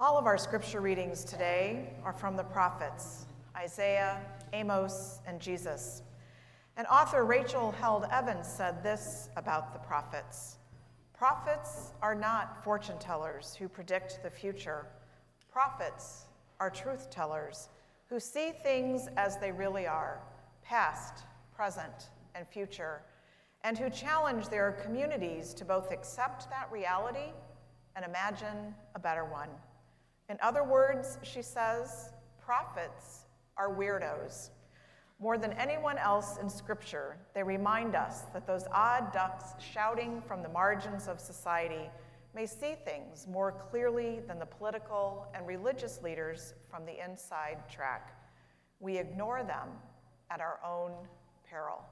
All of our scripture readings today are from the prophets Isaiah, Amos, and Jesus. And author Rachel Held Evans said this about the prophets Prophets are not fortune tellers who predict the future, prophets are truth tellers who see things as they really are past, present, and future, and who challenge their communities to both accept that reality and imagine a better one. In other words, she says, prophets are weirdos. More than anyone else in Scripture, they remind us that those odd ducks shouting from the margins of society may see things more clearly than the political and religious leaders from the inside track. We ignore them at our own peril.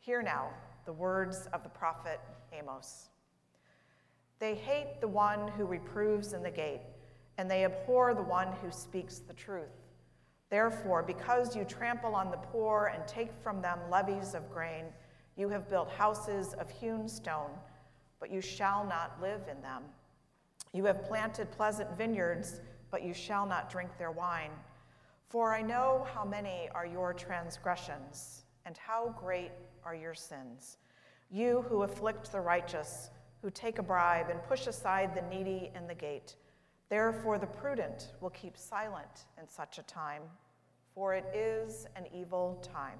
Hear now the words of the prophet Amos. They hate the one who reproves in the gate, and they abhor the one who speaks the truth. Therefore, because you trample on the poor and take from them levies of grain, you have built houses of hewn stone, but you shall not live in them. You have planted pleasant vineyards, but you shall not drink their wine. For I know how many are your transgressions, and how great are your sins. You who afflict the righteous, who take a bribe and push aside the needy in the gate. Therefore, the prudent will keep silent in such a time for it is an evil time.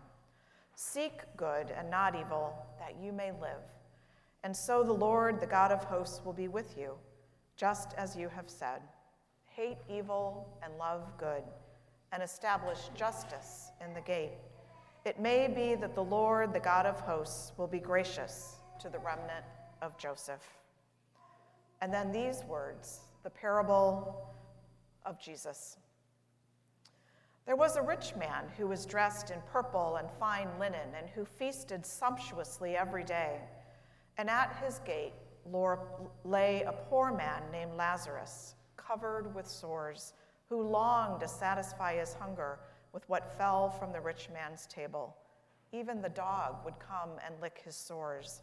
Seek good and not evil, that you may live. And so the Lord, the God of hosts, will be with you, just as you have said. Hate evil and love good, and establish justice in the gate. It may be that the Lord, the God of hosts, will be gracious to the remnant of Joseph. And then these words, the parable of Jesus. There was a rich man who was dressed in purple and fine linen and who feasted sumptuously every day. And at his gate lay a poor man named Lazarus, covered with sores, who longed to satisfy his hunger with what fell from the rich man's table. Even the dog would come and lick his sores.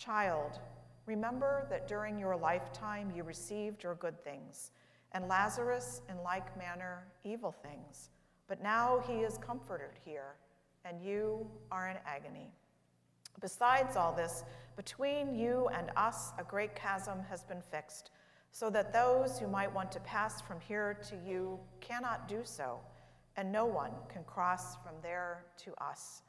Child, remember that during your lifetime you received your good things and Lazarus in like manner evil things. But now he is comforted here, and you are in agony. Besides all this, between you and us a great chasm has been fixed, so that those who might want to pass from here to you cannot do so, and no one can cross from there to us.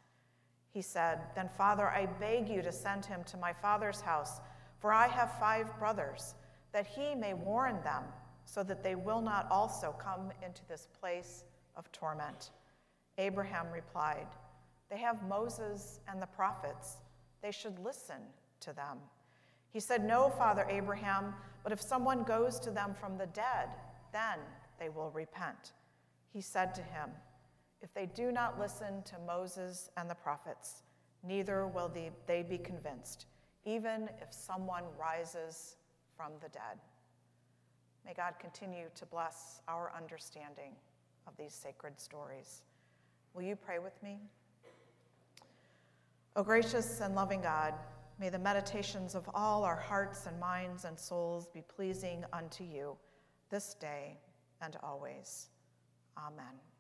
He said, Then, Father, I beg you to send him to my father's house, for I have five brothers, that he may warn them so that they will not also come into this place of torment. Abraham replied, They have Moses and the prophets. They should listen to them. He said, No, Father Abraham, but if someone goes to them from the dead, then they will repent. He said to him, If they do not listen to Moses and the prophets, neither will they be convinced, even if someone rises from the dead. May God continue to bless our understanding of these sacred stories. Will you pray with me? O gracious and loving God, may the meditations of all our hearts and minds and souls be pleasing unto you this day and always. Amen.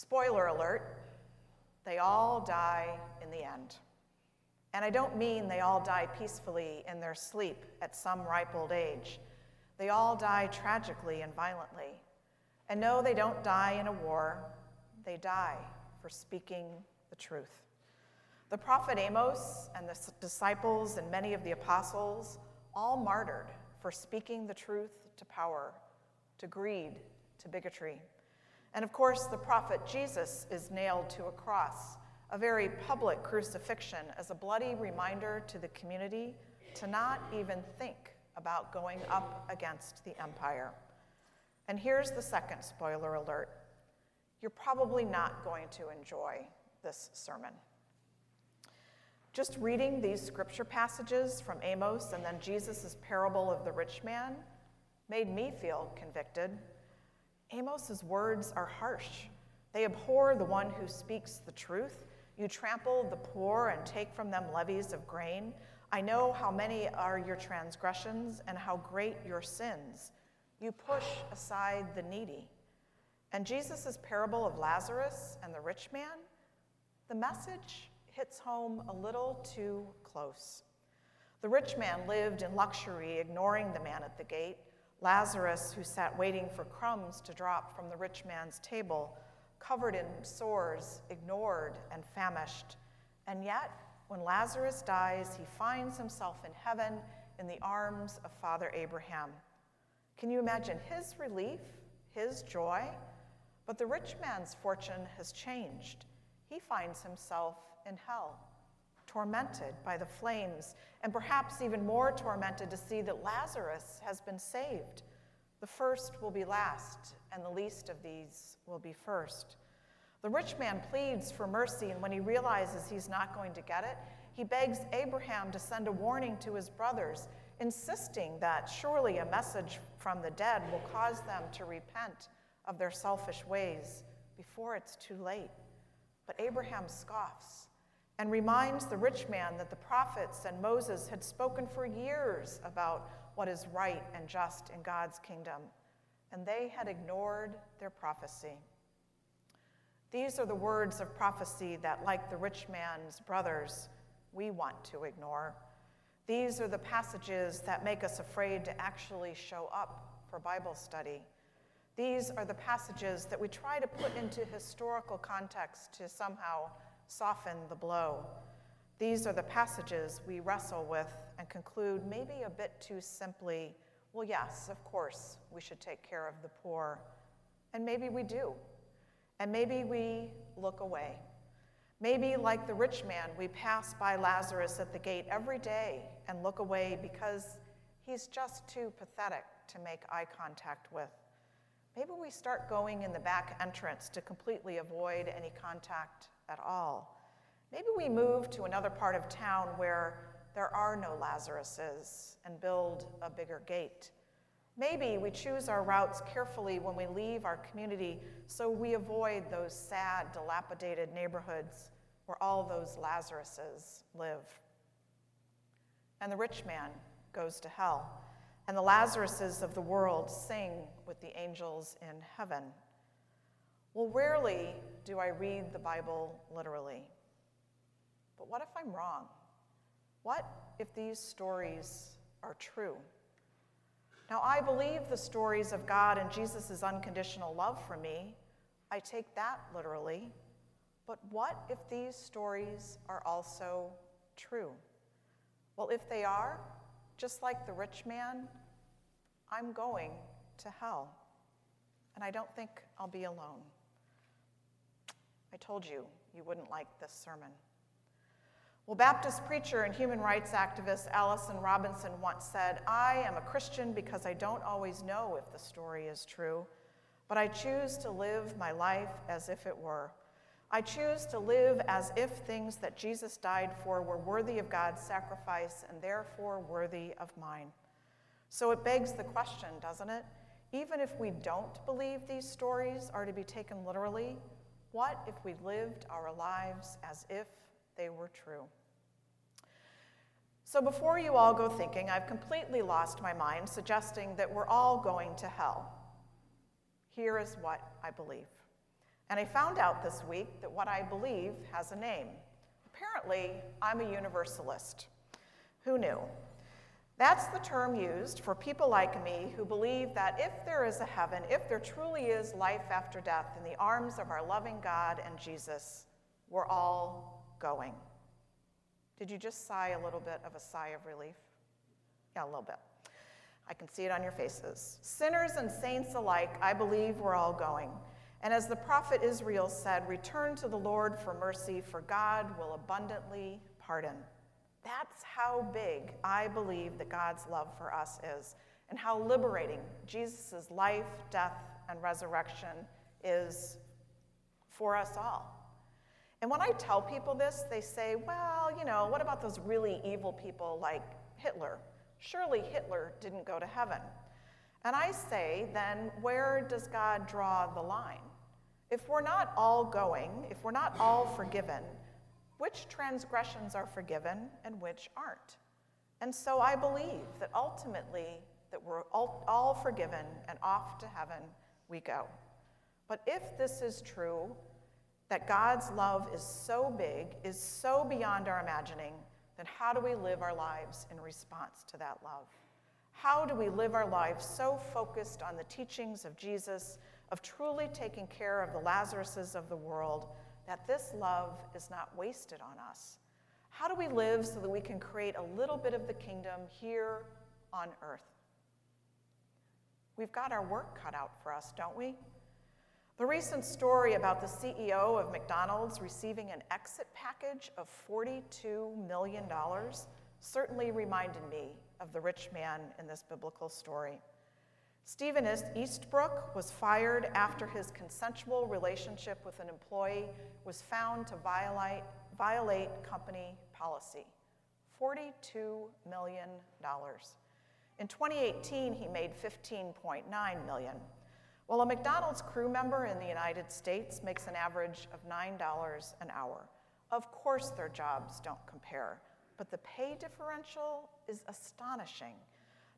Spoiler alert, they all die in the end. And I don't mean they all die peacefully in their sleep at some ripe old age. They all die tragically and violently. And no, they don't die in a war, they die for speaking the truth. The prophet Amos and the disciples and many of the apostles all martyred for speaking the truth to power, to greed, to bigotry. And of course, the prophet Jesus is nailed to a cross a very public crucifixion as a bloody reminder to the community to not even think about going up against the empire. And here's the second spoiler alert you're probably not going to enjoy this sermon. Just reading these scripture passages from Amos and then Jesus' parable of the rich man made me feel convicted. Amos's words are harsh. They abhor the one who speaks the truth. You trample the poor and take from them levies of grain. I know how many are your transgressions and how great your sins. You push aside the needy. And Jesus' parable of Lazarus and the rich man, the message hits home a little too close. The rich man lived in luxury, ignoring the man at the gate. Lazarus, who sat waiting for crumbs to drop from the rich man's table, covered in sores, ignored, and famished. And yet, when Lazarus dies, he finds himself in heaven in the arms of Father Abraham. Can you imagine his relief, his joy? But the rich man's fortune has changed. He finds himself in hell, tormented by the flames, and perhaps even more tormented to see that Lazarus has been saved. The first will be last, and the least of these will be first. The rich man pleads for mercy, and when he realizes he's not going to get it, he begs Abraham to send a warning to his brothers, insisting that surely a message from the dead will cause them to repent of their selfish ways before it's too late. But Abraham scoffs and reminds the rich man that the prophets and Moses had spoken for years about what is right and just in God's kingdom, and they had ignored their prophecy. These are the words of prophecy that, like the rich man's brothers, we want to ignore. These are the passages that make us afraid to actually show up for Bible study. These are the passages that we try to put into historical context to somehow soften the blow. These are the passages we wrestle with and conclude maybe a bit too simply well, yes, of course, we should take care of the poor. And maybe we do. And maybe we look away. Maybe, like the rich man, we pass by Lazarus at the gate every day and look away because he's just too pathetic to make eye contact with. Maybe we start going in the back entrance to completely avoid any contact at all. Maybe we move to another part of town where there are no Lazaruses and build a bigger gate. Maybe we choose our routes carefully when we leave our community so we avoid those sad, dilapidated neighborhoods where all those Lazaruses live. And the rich man goes to hell, and the Lazaruses of the world sing with the angels in heaven. Well, rarely do I read the Bible literally. But what if I'm wrong? What if these stories are true? Now, I believe the stories of God and Jesus' unconditional love for me. I take that literally. But what if these stories are also true? Well, if they are, just like the rich man, I'm going to hell. And I don't think I'll be alone. I told you you wouldn't like this sermon. Well, Baptist preacher and human rights activist Allison Robinson once said, I am a Christian because I don't always know if the story is true, but I choose to live my life as if it were. I choose to live as if things that Jesus died for were worthy of God's sacrifice and therefore worthy of mine. So it begs the question, doesn't it? Even if we don't believe these stories are to be taken literally, what if we lived our lives as if they were true? So before you all go thinking I've completely lost my mind suggesting that we're all going to hell, here is what I believe. And I found out this week that what I believe has a name. Apparently, I'm a universalist. Who knew? That's the term used for people like me who believe that if there is a heaven, if there truly is life after death in the arms of our loving God and Jesus, we're all going. Did you just sigh a little bit of a sigh of relief? Yeah, a little bit. I can see it on your faces. Sinners and saints alike, I believe we're all going. And as the prophet Isaiah said, return to the Lord for mercy, for God will abundantly pardon. That's how big I believe that God's love for us is, and how liberating Jesus' life, death, and resurrection is for us all. And when I tell people this, they say, well, you know, what about those really evil people like Hitler? Surely Hitler didn't go to heaven. And I say, then where does God draw the line? If we're not all going, if we're not all forgiven, which transgressions are forgiven and which aren't? And so I believe that ultimately that we're all, all forgiven and off to heaven we go. But if this is true, that God's love is so big, is so beyond our imagining, then how do we live our lives in response to that love? How do we live our lives so focused on the teachings of Jesus, of truly taking care of the Lazaruses of the world, that this love is not wasted on us? How do we live so that we can create a little bit of the kingdom here on earth? We've got our work cut out for us, don't we? The recent story about the CEO of McDonald's receiving an exit package of $42 million certainly reminded me of the rich man in this biblical story. Stephen Easterbrook was fired after his consensual relationship with an employee was found to violate, violate company policy. $42 million. In 2018, he made $15.9 million. While a McDonald's crew member in the United States makes an average of $9 an hour. Of course, their jobs don't compare, but the pay differential is astonishing.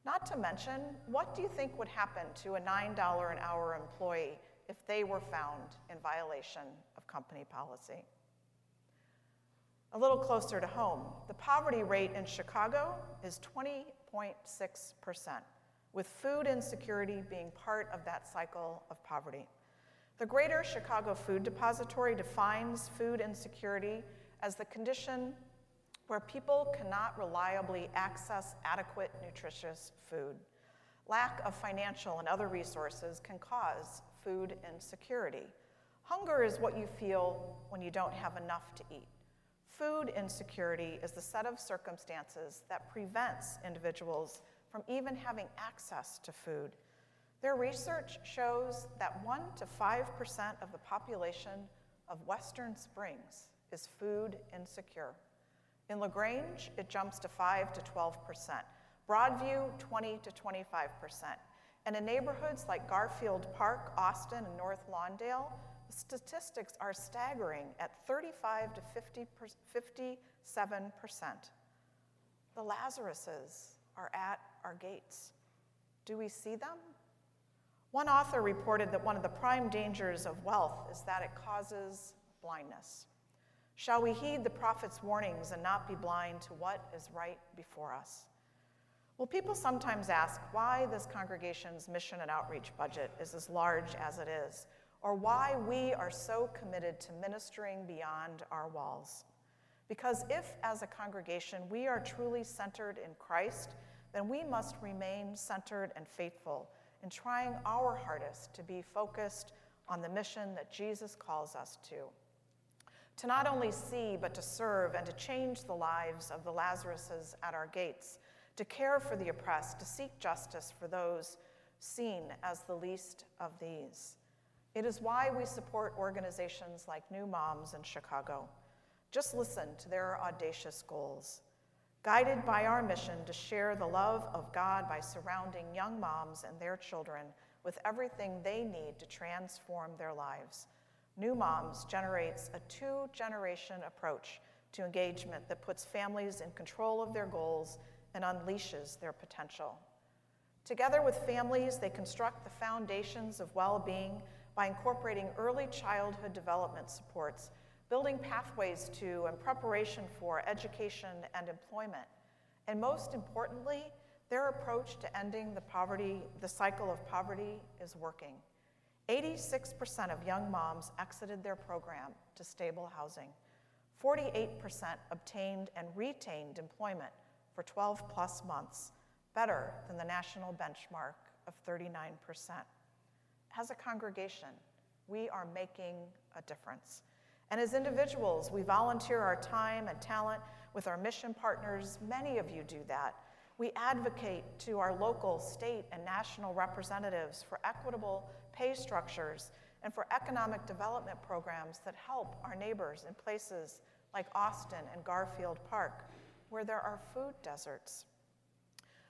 Not to mention, what do you think would happen to a $9 an hour employee if they were found in violation of company policy? A little closer to home, the poverty rate in Chicago is 20.6% with food insecurity being part of that cycle of poverty. The Greater Chicago Food Depository defines food insecurity as the condition where people cannot reliably access adequate, nutritious food. Lack of financial and other resources can cause food insecurity. Hunger is what you feel when you don't have enough to eat. Food insecurity is the set of circumstances that prevents individuals from even having access to food. Their research shows that 1 to 5% of the population of Western Springs is food insecure. In LaGrange, it jumps to 5 to 12%. Broadview, 20 to 25%. And in neighborhoods like Garfield Park, Austin, and North Lawndale, the statistics are staggering at 35 to 50 57%. The Lazaruses are at our gates. Do we see them? One author reported that one of the prime dangers of wealth is that it causes blindness. Shall we heed the prophet's warnings and not be blind to what is right before us? Well, people sometimes ask why this congregation's mission and outreach budget is as large as it is, or why we are so committed to ministering beyond our walls. Because if, as a congregation, we are truly centered in Christ then we must remain centered and faithful in trying our hardest to be focused on the mission that Jesus calls us to. To not only see, but to serve and to change the lives of the Lazaruses at our gates, to care for the oppressed, to seek justice for those seen as the least of these. It is why we support organizations like New Moms in Chicago. Just listen to their audacious goals guided by our mission to share the love of God by surrounding young moms and their children with everything they need to transform their lives. New Moms generates a two generation approach to engagement that puts families in control of their goals and unleashes their potential. Together with families, they construct the foundations of well being by incorporating early childhood development supports building pathways to and preparation for education and employment. And most importantly, their approach to ending the poverty, the cycle of poverty is working. 86% of young moms exited their program to stable housing. 48% obtained and retained employment for 12 plus months, better than the national benchmark of 39%. As a congregation, we are making a difference. And as individuals, we volunteer our time and talent with our mission partners. Many of you do that. We advocate to our local, state, and national representatives for equitable pay structures and for economic development programs that help our neighbors in places like Austin and Garfield Park, where there are food deserts.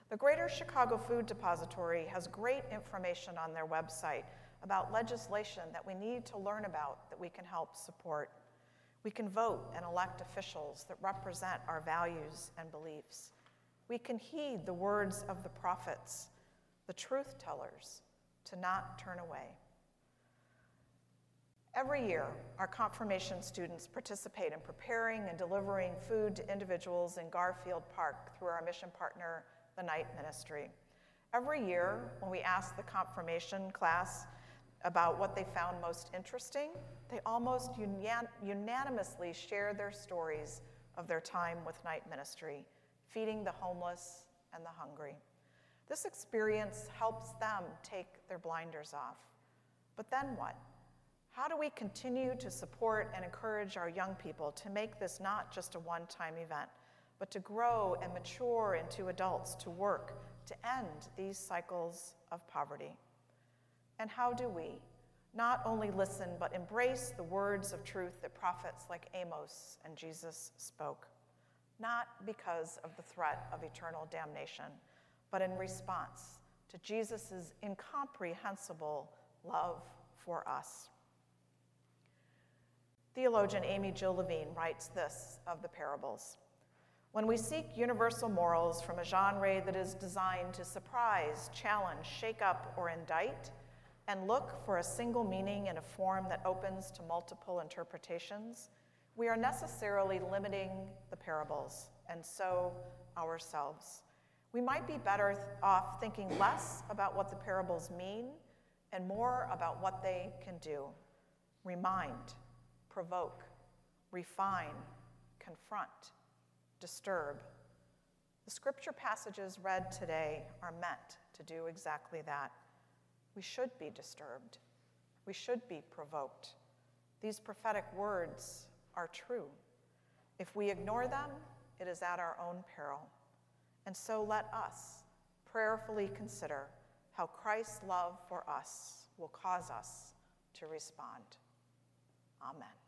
The Greater Chicago Food Depository has great information on their website about legislation that we need to learn about that we can help support. We can vote and elect officials that represent our values and beliefs. We can heed the words of the prophets, the truth tellers, to not turn away. Every year, our confirmation students participate in preparing and delivering food to individuals in Garfield Park through our mission partner, the Night Ministry. Every year, when we ask the confirmation class about what they found most interesting, they almost unan- unanimously share their stories of their time with Night Ministry, feeding the homeless and the hungry. This experience helps them take their blinders off. But then what? How do we continue to support and encourage our young people to make this not just a one time event, but to grow and mature into adults to work to end these cycles of poverty? And how do we not only listen, but embrace the words of truth that prophets like Amos and Jesus spoke? Not because of the threat of eternal damnation, but in response to Jesus' incomprehensible love for us. Theologian Amy Jill Levine writes this of the parables. When we seek universal morals from a genre that is designed to surprise, challenge, shake up, or indict, and look for a single meaning in a form that opens to multiple interpretations, we are necessarily limiting the parables, and so ourselves. We might be better off thinking less about what the parables mean and more about what they can do. Remind, provoke, refine, confront, disturb. The scripture passages read today are meant to do exactly that. We should be disturbed. We should be provoked. These prophetic words are true. If we ignore them, it is at our own peril. And so let us prayerfully consider how Christ's love for us will cause us to respond. Amen.